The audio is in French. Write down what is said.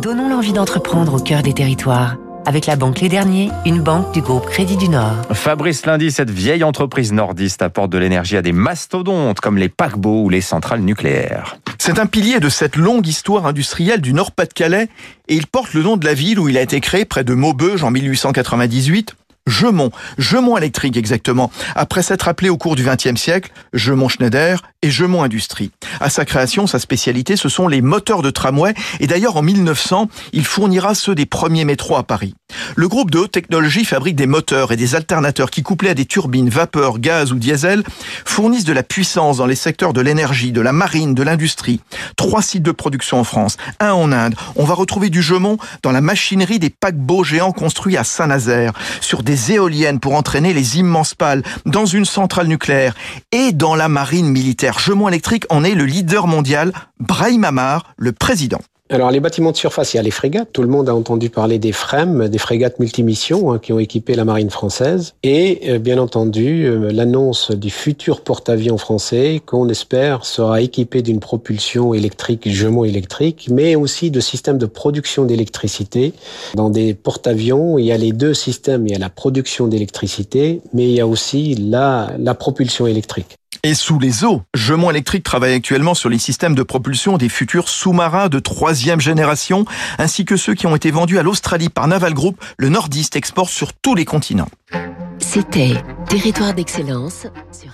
Donnons l'envie d'entreprendre au cœur des territoires. Avec la banque Les Derniers, une banque du groupe Crédit du Nord. Fabrice Lundi, cette vieille entreprise nordiste apporte de l'énergie à des mastodontes comme les paquebots ou les centrales nucléaires. C'est un pilier de cette longue histoire industrielle du Nord-Pas-de-Calais et il porte le nom de la ville où il a été créé près de Maubeuge en 1898 Gemont, Gemont électrique exactement, après s'être appelé au cours du XXe siècle Gemont Schneider et Gemont Industrie. À sa création, sa spécialité, ce sont les moteurs de tramway et d'ailleurs en 1900, il fournira ceux des premiers métros à Paris. Le groupe de haute technologie fabrique des moteurs et des alternateurs qui, couplés à des turbines, vapeur, gaz ou diesel, fournissent de la puissance dans les secteurs de l'énergie, de la marine, de l'industrie. Trois sites de production en France, un en Inde. On va retrouver du Gemont dans la machinerie des paquebots géants construits à Saint-Nazaire, sur des éoliennes pour entraîner les immenses pales, dans une centrale nucléaire et dans la marine militaire. Gemont électrique en est le leader mondial. Brahim Amar, le président. Alors les bâtiments de surface, il y a les frégates. Tout le monde a entendu parler des FREM, des frégates multimissions hein, qui ont équipé la marine française. Et euh, bien entendu, euh, l'annonce du futur porte-avions français qu'on espère sera équipé d'une propulsion électrique, jumeau électrique, mais aussi de systèmes de production d'électricité. Dans des porte-avions, il y a les deux systèmes. Il y a la production d'électricité, mais il y a aussi la, la propulsion électrique. Et sous les eaux, Gemont Électrique travaille actuellement sur les systèmes de propulsion des futurs sous-marins de troisième génération, ainsi que ceux qui ont été vendus à l'Australie par Naval Group. Le Nordiste exporte sur tous les continents. C'était Territoire d'excellence sur